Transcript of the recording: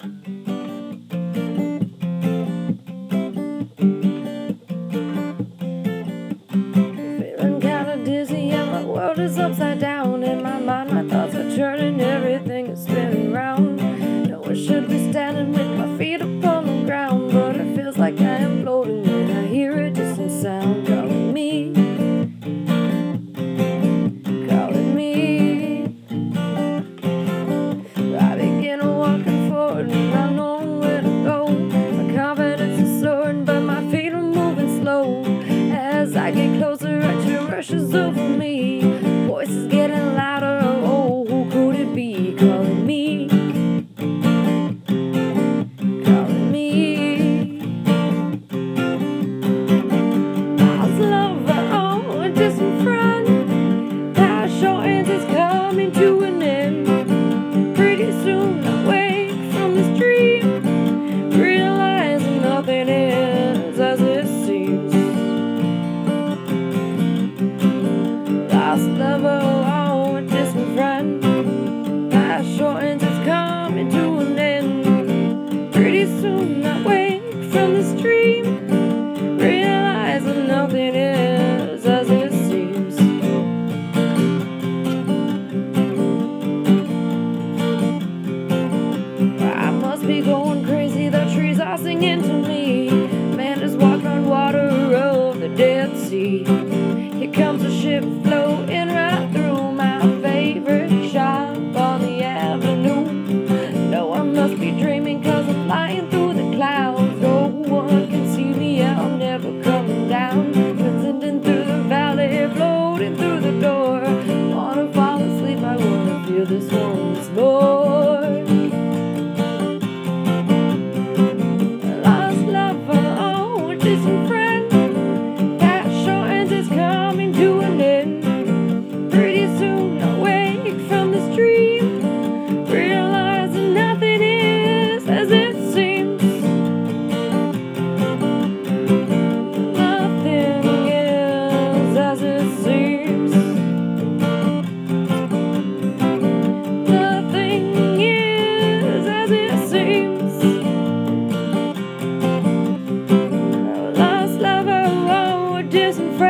Feeling kinda dizzy and my world is upside down. In my mind, my thoughts are turning, everything is spinning round. No one should be standing with washes over me. Voices getting louder. Oh, who could it be calling me? Calling me. How's lover, Oh, a distant friend. Passion is coming to an end. disenfranchised.